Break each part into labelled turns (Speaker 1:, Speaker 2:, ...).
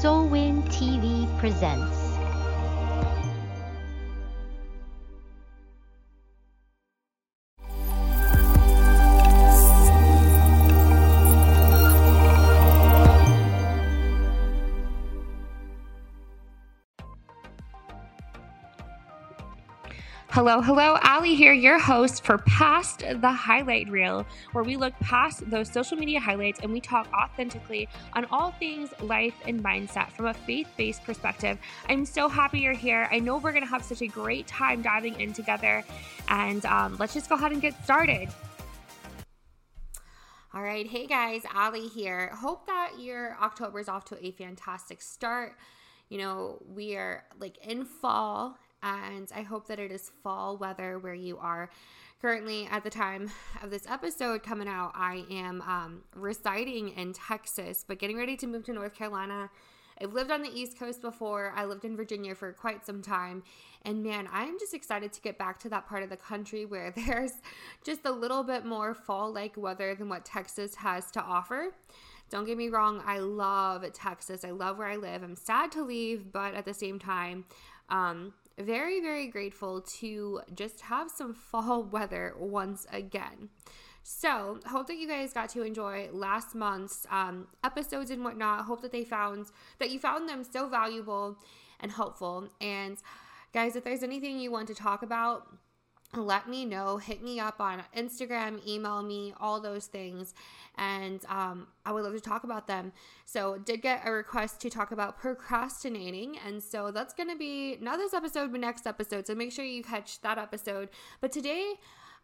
Speaker 1: SOLWIN TV presents.
Speaker 2: Hello, hello, Ally here, your host for Past the Highlight Reel, where we look past those social media highlights and we talk authentically on all things life and mindset from a faith based perspective. I'm so happy you're here. I know we're going to have such a great time diving in together, and um, let's just go ahead and get started. All right, hey guys, Ally here. Hope that your October is off to a fantastic start. You know, we are like in fall and I hope that it is fall weather where you are. Currently, at the time of this episode coming out, I am um, residing in Texas, but getting ready to move to North Carolina. I've lived on the East Coast before. I lived in Virginia for quite some time. And man, I'm just excited to get back to that part of the country where there's just a little bit more fall like weather than what Texas has to offer. Don't get me wrong, I love Texas. I love where I live. I'm sad to leave, but at the same time, um, very, very grateful to just have some fall weather once again. So, hope that you guys got to enjoy last month's um, episodes and whatnot. Hope that they found that you found them so valuable and helpful. And guys, if there's anything you want to talk about, let me know. Hit me up on Instagram, email me, all those things. And um, I would love to talk about them. So, did get a request to talk about procrastinating. And so, that's going to be not this episode, but next episode. So, make sure you catch that episode. But today,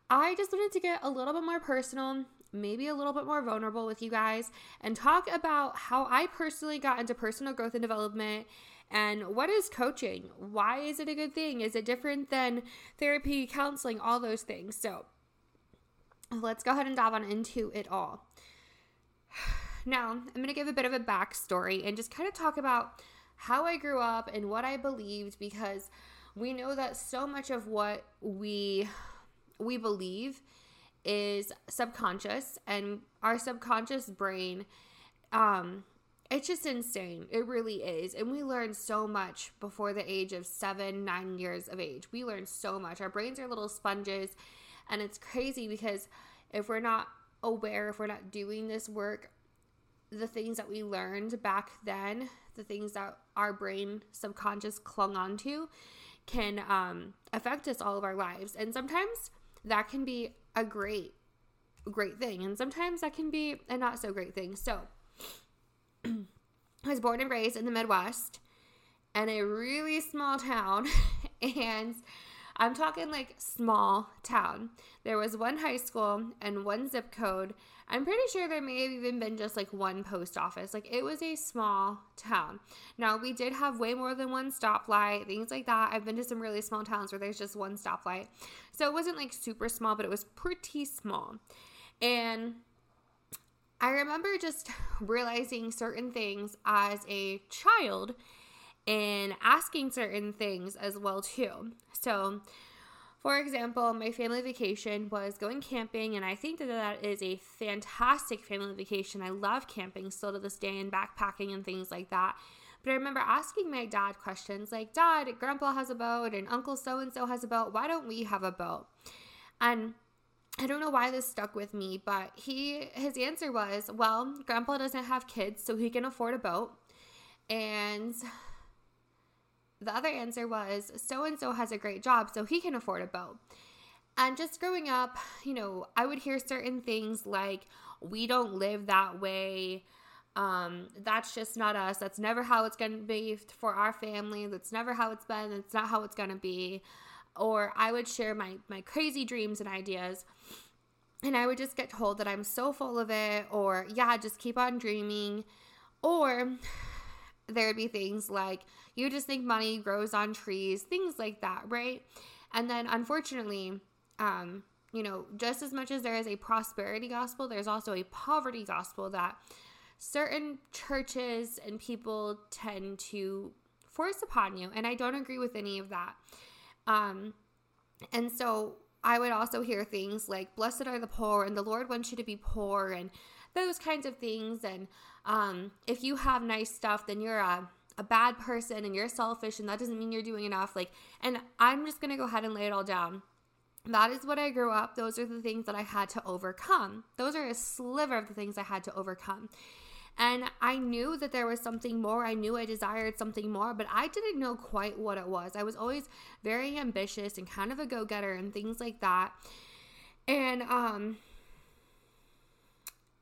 Speaker 2: I just wanted to get a little bit more personal, maybe a little bit more vulnerable with you guys, and talk about how I personally got into personal growth and development and what is coaching? Why is it a good thing? Is it different than therapy, counseling, all those things? So let's go ahead and dive on into it all. Now, I'm going to give a bit of a backstory and just kind of talk about how I grew up and what I believed because we know that so much of what we we believe is subconscious and our subconscious brain um it's just insane. It really is. And we learn so much before the age of seven, nine years of age. We learn so much. Our brains are little sponges. And it's crazy because if we're not aware, if we're not doing this work, the things that we learned back then, the things that our brain subconscious clung onto, can um, affect us all of our lives. And sometimes that can be a great, great thing. And sometimes that can be a not so great thing. So, I was born and raised in the Midwest in a really small town. and I'm talking like small town. There was one high school and one zip code. I'm pretty sure there may have even been just like one post office. Like it was a small town. Now, we did have way more than one stoplight, things like that. I've been to some really small towns where there's just one stoplight. So it wasn't like super small, but it was pretty small. And I remember just realizing certain things as a child and asking certain things as well too. So, for example, my family vacation was going camping, and I think that that is a fantastic family vacation. I love camping still to this day and backpacking and things like that. But I remember asking my dad questions like, Dad, Grandpa has a boat, and Uncle so and so has a boat. Why don't we have a boat? And I don't know why this stuck with me, but he his answer was, "Well, grandpa doesn't have kids, so he can afford a boat." And the other answer was, "So and so has a great job, so he can afford a boat." And just growing up, you know, I would hear certain things like, "We don't live that way." Um, that's just not us. That's never how it's going to be for our family. That's never how it's been. That's not how it's going to be or I would share my my crazy dreams and ideas and I would just get told that I'm so full of it or yeah, just keep on dreaming or there would be things like you just think money grows on trees, things like that, right? And then unfortunately, um, you know, just as much as there is a prosperity gospel, there's also a poverty gospel that certain churches and people tend to force upon you. And I don't agree with any of that. Um, and so I would also hear things like, Blessed are the poor, and the Lord wants you to be poor, and those kinds of things. And um, if you have nice stuff, then you're a a bad person and you're selfish and that doesn't mean you're doing enough like and I'm just going to go ahead and lay it all down that is what I grew up. Those are the things that I had to overcome. Those are a sliver of the things I had to overcome. And I knew that there was something more. I knew I desired something more, but I didn't know quite what it was. I was always very ambitious and kind of a go getter and things like that. And um,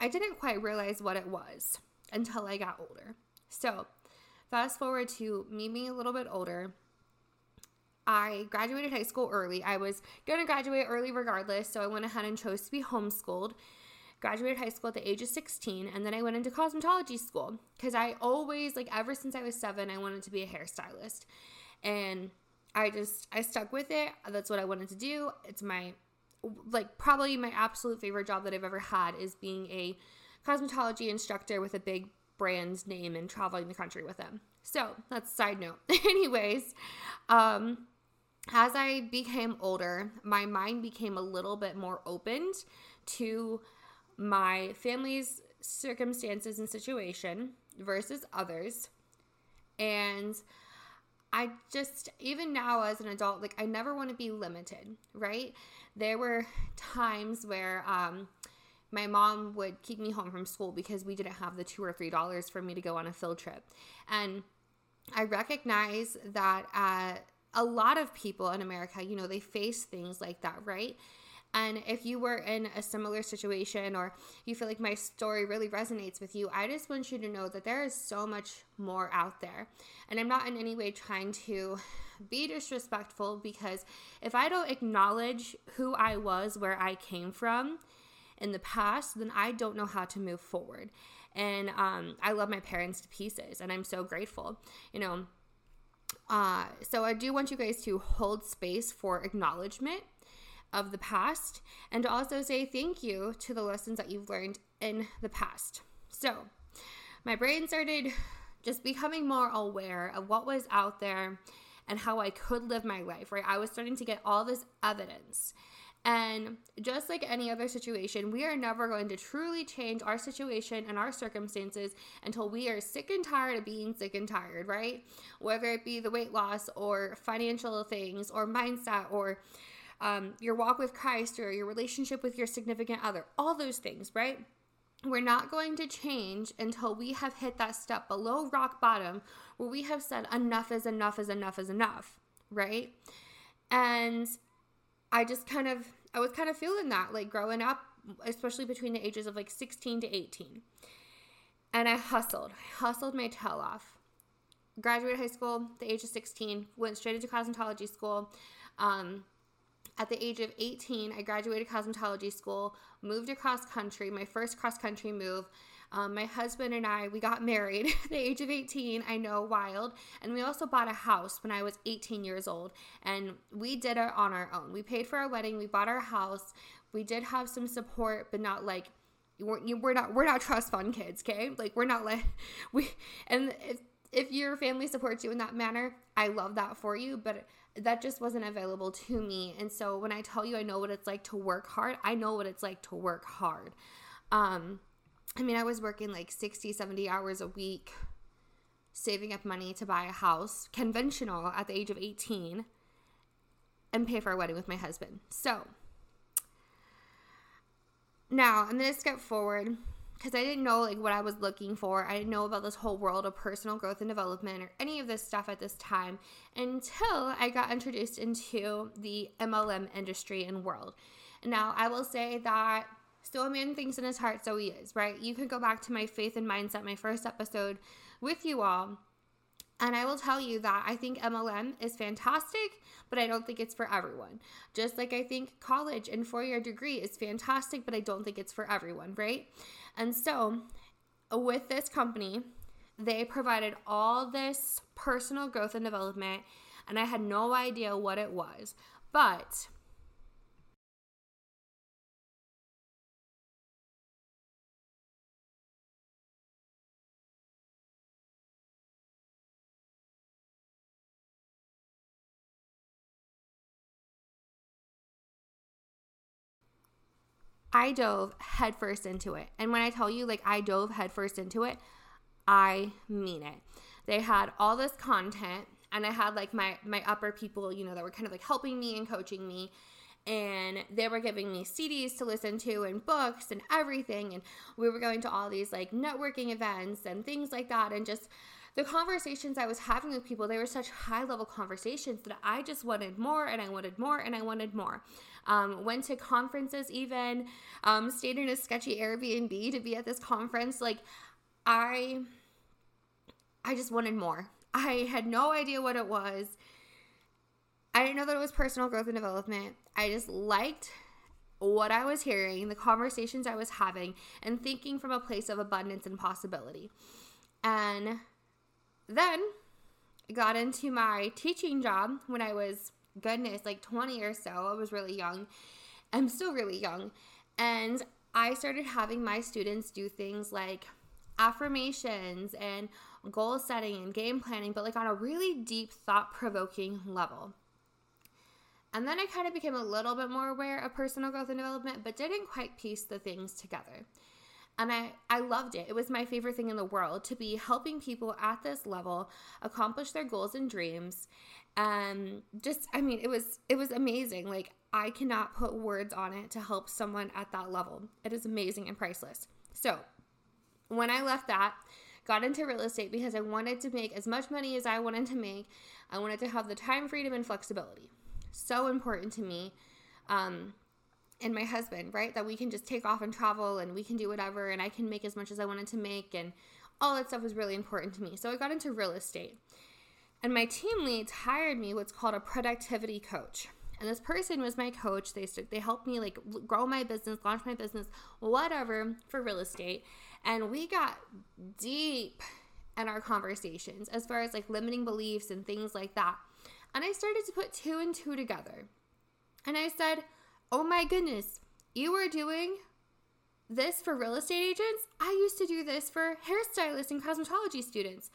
Speaker 2: I didn't quite realize what it was until I got older. So, fast forward to me being a little bit older I graduated high school early. I was going to graduate early regardless, so I went ahead and chose to be homeschooled. Graduated high school at the age of 16, and then I went into cosmetology school because I always, like, ever since I was seven, I wanted to be a hairstylist. And I just, I stuck with it. That's what I wanted to do. It's my, like, probably my absolute favorite job that I've ever had is being a cosmetology instructor with a big brand name and traveling the country with them. So that's side note. Anyways, um, as I became older, my mind became a little bit more opened to my family's circumstances and situation versus others. And I just, even now as an adult, like I never want to be limited, right? There were times where um, my mom would keep me home from school because we didn't have the two or three dollars for me to go on a field trip. And I recognize that uh, a lot of people in America, you know, they face things like that, right? And if you were in a similar situation or you feel like my story really resonates with you, I just want you to know that there is so much more out there. And I'm not in any way trying to be disrespectful because if I don't acknowledge who I was, where I came from in the past, then I don't know how to move forward. And um, I love my parents to pieces and I'm so grateful. You know, uh, so I do want you guys to hold space for acknowledgement of the past and also say thank you to the lessons that you've learned in the past. So my brain started just becoming more aware of what was out there and how I could live my life, right? I was starting to get all this evidence and just like any other situation, we are never going to truly change our situation and our circumstances until we are sick and tired of being sick and tired, right? Whether it be the weight loss or financial things or mindset or um, your walk with Christ or your relationship with your significant other, all those things, right? We're not going to change until we have hit that step below rock bottom where we have said enough is enough is enough is enough, right? And I just kind of I was kind of feeling that like growing up, especially between the ages of like 16 to 18. And I hustled. I hustled my tail off. Graduated high school the age of 16, went straight into cosmetology school. Um, at the age of 18, I graduated cosmetology school, moved across country, my first cross country move. Um, my husband and I, we got married at the age of 18. I know, wild. And we also bought a house when I was 18 years old. And we did it on our own. We paid for our wedding, we bought our house. We did have some support, but not like we're, we're not we're not trust fund kids, okay? Like we're not like we and if if your family supports you in that manner, I love that for you, but that just wasn't available to me. And so when I tell you I know what it's like to work hard, I know what it's like to work hard. Um I mean, I was working like 60, 70 hours a week, saving up money to buy a house, conventional at the age of 18, and pay for a wedding with my husband. So, now I'm going to skip forward because I didn't know like what I was looking for. I didn't know about this whole world of personal growth and development or any of this stuff at this time until I got introduced into the MLM industry and world. Now, I will say that so a man thinks in his heart, so he is, right? You can go back to my faith and mindset, my first episode with you all. And I will tell you that I think MLM is fantastic, but I don't think it's for everyone. Just like I think college and four year degree is fantastic, but I don't think it's for everyone, right? And so with this company, they provided all this personal growth and development, and I had no idea what it was. But I dove headfirst into it. And when I tell you, like, I dove headfirst into it, I mean it. They had all this content, and I had like my my upper people, you know, that were kind of like helping me and coaching me and they were giving me CDs to listen to and books and everything and we were going to all these like networking events and things like that and just the conversations I was having with people they were such high level conversations that I just wanted more and I wanted more and I wanted more um, went to conferences even um, stayed in a sketchy Airbnb to be at this conference like I I just wanted more I had no idea what it was I didn't know that it was personal growth and development. I just liked what I was hearing, the conversations I was having, and thinking from a place of abundance and possibility. And then got into my teaching job when I was, goodness, like 20 or so. I was really young. I'm still really young. And I started having my students do things like affirmations and goal setting and game planning, but like on a really deep, thought provoking level. And then I kind of became a little bit more aware of personal growth and development, but didn't quite piece the things together. And I, I loved it. It was my favorite thing in the world to be helping people at this level accomplish their goals and dreams. And just, I mean, it was it was amazing. Like I cannot put words on it to help someone at that level. It is amazing and priceless. So when I left that, got into real estate because I wanted to make as much money as I wanted to make. I wanted to have the time freedom and flexibility so important to me. Um, and my husband, right? That we can just take off and travel and we can do whatever and I can make as much as I wanted to make and all that stuff was really important to me. So I got into real estate. And my team leads hired me what's called a productivity coach. And this person was my coach. They they helped me like grow my business, launch my business, whatever for real estate. And we got deep in our conversations as far as like limiting beliefs and things like that. And I started to put two and two together. And I said, Oh my goodness, you were doing this for real estate agents? I used to do this for hairstylists and cosmetology students.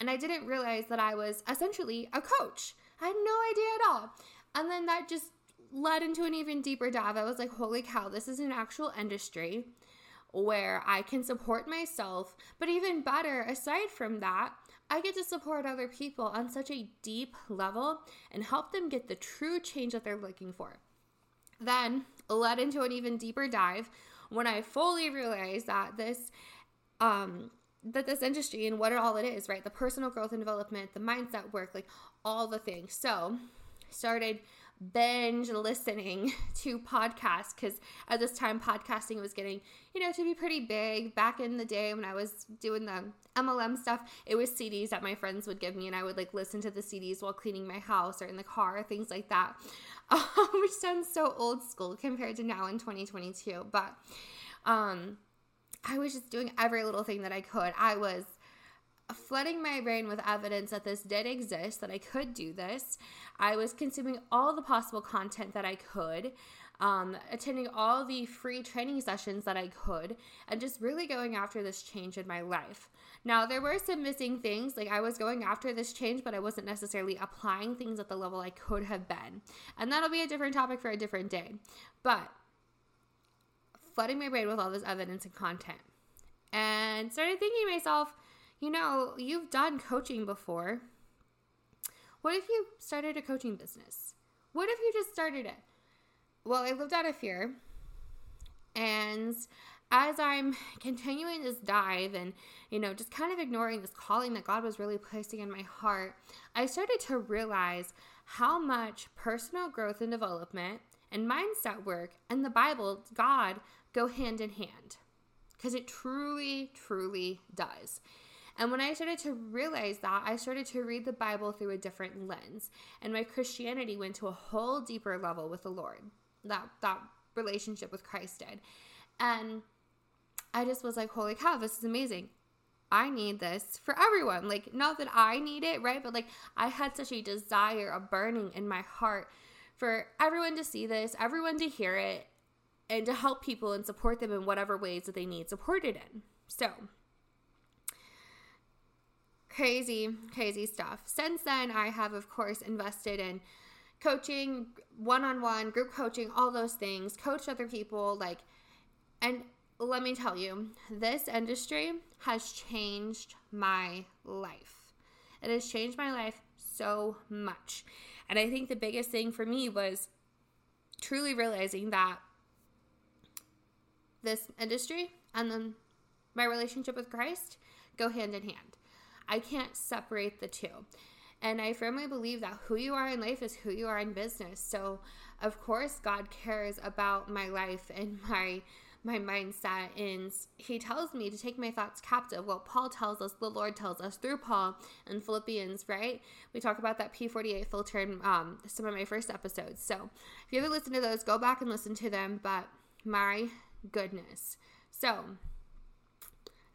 Speaker 2: And I didn't realize that I was essentially a coach. I had no idea at all. And then that just led into an even deeper dive. I was like, holy cow, this is an actual industry where I can support myself. But even better, aside from that, I get to support other people on such a deep level and help them get the true change that they're looking for. Then led into an even deeper dive when I fully realized that this um that this industry and what it all it is, right? The personal growth and development, the mindset work, like all the things. So started binge listening to podcasts because at this time podcasting was getting you know to be pretty big. Back in the day when i was doing the mlm stuff it was cds that my friends would give me and i would like listen to the cds while cleaning my house or in the car things like that. Which sounds so old school compared to now in 2022 but um i was just doing every little thing that i could. I was flooding my brain with evidence that this did exist, that I could do this. I was consuming all the possible content that I could, um, attending all the free training sessions that I could, and just really going after this change in my life. Now, there were some missing things. Like, I was going after this change, but I wasn't necessarily applying things at the level I could have been. And that'll be a different topic for a different day. But flooding my brain with all this evidence and content. And started thinking to myself, you know, you've done coaching before. What if you started a coaching business? What if you just started it? Well, I lived out of fear. And as I'm continuing this dive and, you know, just kind of ignoring this calling that God was really placing in my heart, I started to realize how much personal growth and development and mindset work and the Bible, God, go hand in hand. Because it truly, truly does. And when I started to realize that, I started to read the Bible through a different lens. And my Christianity went to a whole deeper level with the Lord. That that relationship with Christ did. And I just was like, holy cow, this is amazing. I need this for everyone. Like, not that I need it, right? But like, I had such a desire, a burning in my heart for everyone to see this, everyone to hear it, and to help people and support them in whatever ways that they need supported in. So, crazy, crazy stuff. Since then, I have, of course, invested in coaching, one on one, group coaching, all those things, coach other people, like And let me tell you, this industry has changed my life. It has changed my life so much. And I think the biggest thing for me was truly realizing that this industry and then my relationship with Christ go hand in hand. I can't separate the two. And I firmly believe that who you are in life is who you are in business. So, of course, God cares about my life and my my mindset. And he tells me to take my thoughts captive. Well paul tells us the lord tells us through paul in philippians right? We talk about that p48 filter in um, some of my first episodes. So if you ever listen to those go back and listen to them. But my goodness. So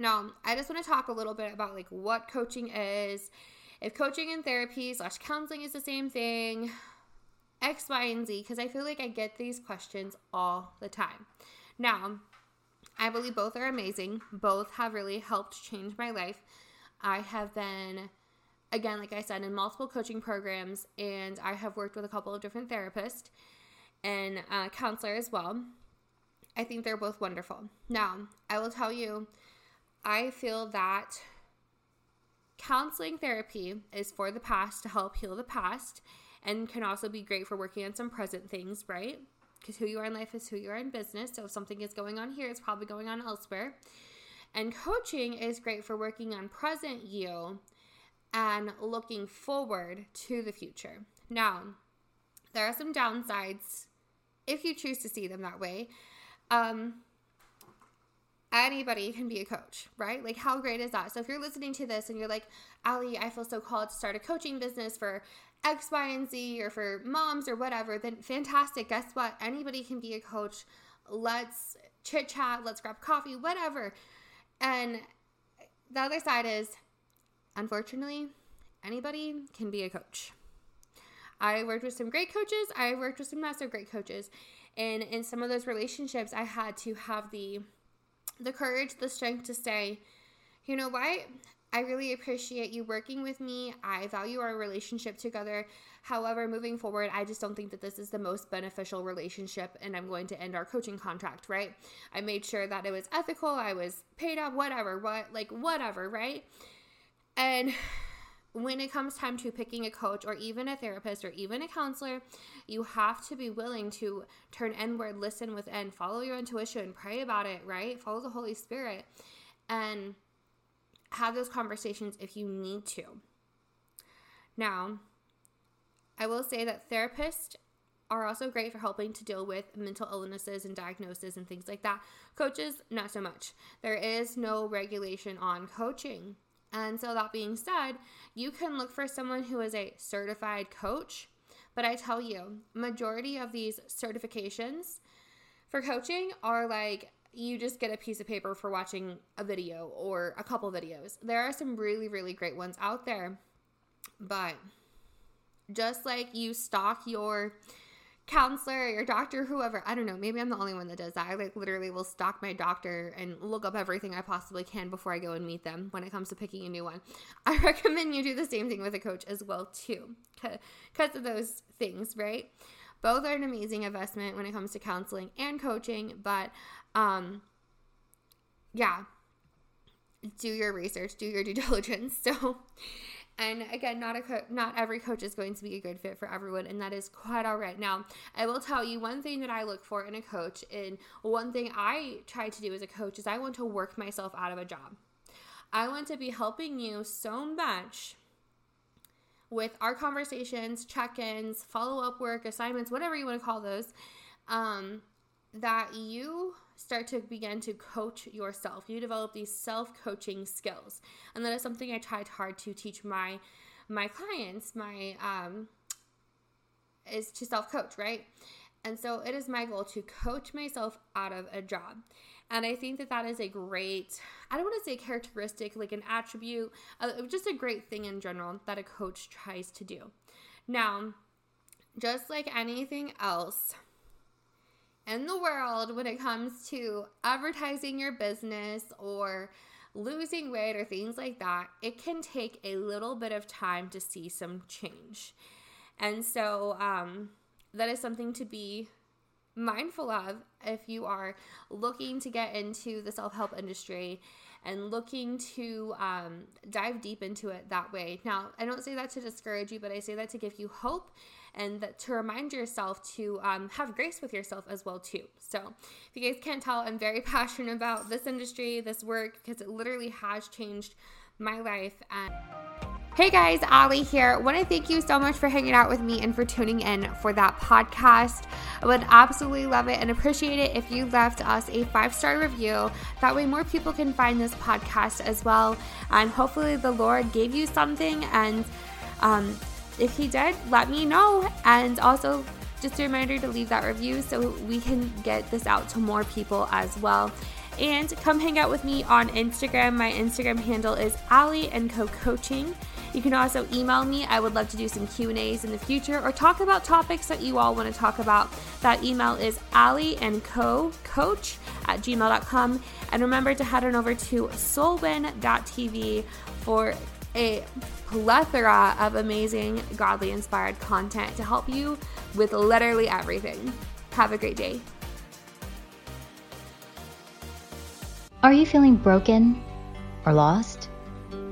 Speaker 2: now i just want to talk a little bit about like what coaching is if coaching and therapy slash counseling is the same thing x y and z because i feel like i get these questions all the time now, I believe both are amazing. Both have really helped change my life. I have been, again, like I said, in multiple coaching programs, and I have worked with a couple of different therapists and uh, counselor as well. I think they're both wonderful. Now, I will tell you, I feel that counseling therapy is for the past to help heal the past and can also be great for working on some present things, right? because who you are in life is who you are in business. So if something is going on here, it's probably going on elsewhere. And coaching is great for working on present you and looking forward to the future. Now, there are some downsides if you choose to see them that way. Um, anybody can be a coach, right? Like, how great is that? So, if you're listening to this and you're like, Ally, I feel so called to start a coaching business for X, Y, and Z or for moms or whatever, then fantastic. Guess what? Anybody can be a coach. Let's chit chat, let's grab coffee, whatever. And the other side is, unfortunately, anybody can be a coach. I worked with some great coaches, I worked with some not so great coaches. And in some of those relationships, I had to have the the courage, the strength to say, you know what? I really appreciate you working with me. I value our relationship together. However, moving forward, I just don't think that this is the most beneficial relationship and I'm going to end our coaching contract, right? I made sure that it was ethical, I was paid up, whatever, what like whatever, right? And when it comes time to picking a coach or even a therapist or even a counselor, you have to be willing to turn inward, listen within, follow your intuition, pray about it, right? Follow the Holy Spirit. And have those conversations if you need to. Now, I will say that therapists are also great for helping to deal with mental illnesses and diagnoses and things like that. Coaches, not so much. There is no regulation on coaching. And so, that being said, you can look for someone who is a certified coach. But I tell you, majority of these certifications for coaching are like you just get a piece of paper for watching a video or a couple videos. There are some really, really great ones out there. But just like you stock your counselor, your doctor, whoever, I don't know, maybe I'm the only one that does that. I like literally will stalk my doctor and look up everything I possibly can before I go and meet them when it comes to picking a new one. I recommend you do the same thing with a coach as well too. Because of those things, right? Both are an amazing investment when it comes to counseling and coaching, but um, yeah, do your research, do your due diligence. So, and again, not a co- not every coach is going to be a good fit for everyone, and that is quite all right. Now, I will tell you one thing that I look for in a coach, and one thing I try to do as a coach is I want to work myself out of a job. I want to be helping you so much with our conversations, check-ins, follow-up work, assignments, whatever you want to call those, um, that you start to begin to coach yourself. You develop these self-coaching skills. And that is something I tried hard to teach my my clients, my um is to self-coach, right? And so it is my goal to coach myself out of a job. And I think that that is a great, I don't want to say characteristic, like an attribute, uh, just a great thing in general that a coach tries to do. Now, just like anything else, in the world when it comes to advertising your business or losing weight or things like that, it can take a little bit of time to see some change. And so um, that is something to be mindful of if you are looking to get into the self help industry and looking to um, dive deep into it that way. Now, I don't say that to discourage you, but I say that to give you hope and that to remind yourself to um, have grace with yourself as well too. So, if you guys can't tell, I'm very passionate about this industry, this work, because it literally has changed my life and Hey guys, Ally here. Want to thank you so much for hanging out with me and for tuning in for that podcast. I would absolutely love it and appreciate it if you left us a five star review. That way, more people can find this podcast as well. And hopefully, the Lord gave you something. And um, if He did, let me know. And also, just a reminder to leave that review so we can get this out to more people as well. And come hang out with me on Instagram. My Instagram handle is Ali and Co Coaching. You can also email me. I would love to do some Q&As in the future or talk about topics that you all want to talk about. That email is Ali and Co Coach at gmail.com. And remember to head on over to solwin.tv for a plethora of amazing godly inspired content to help you with literally everything. Have a great day.
Speaker 1: Are you feeling broken or lost?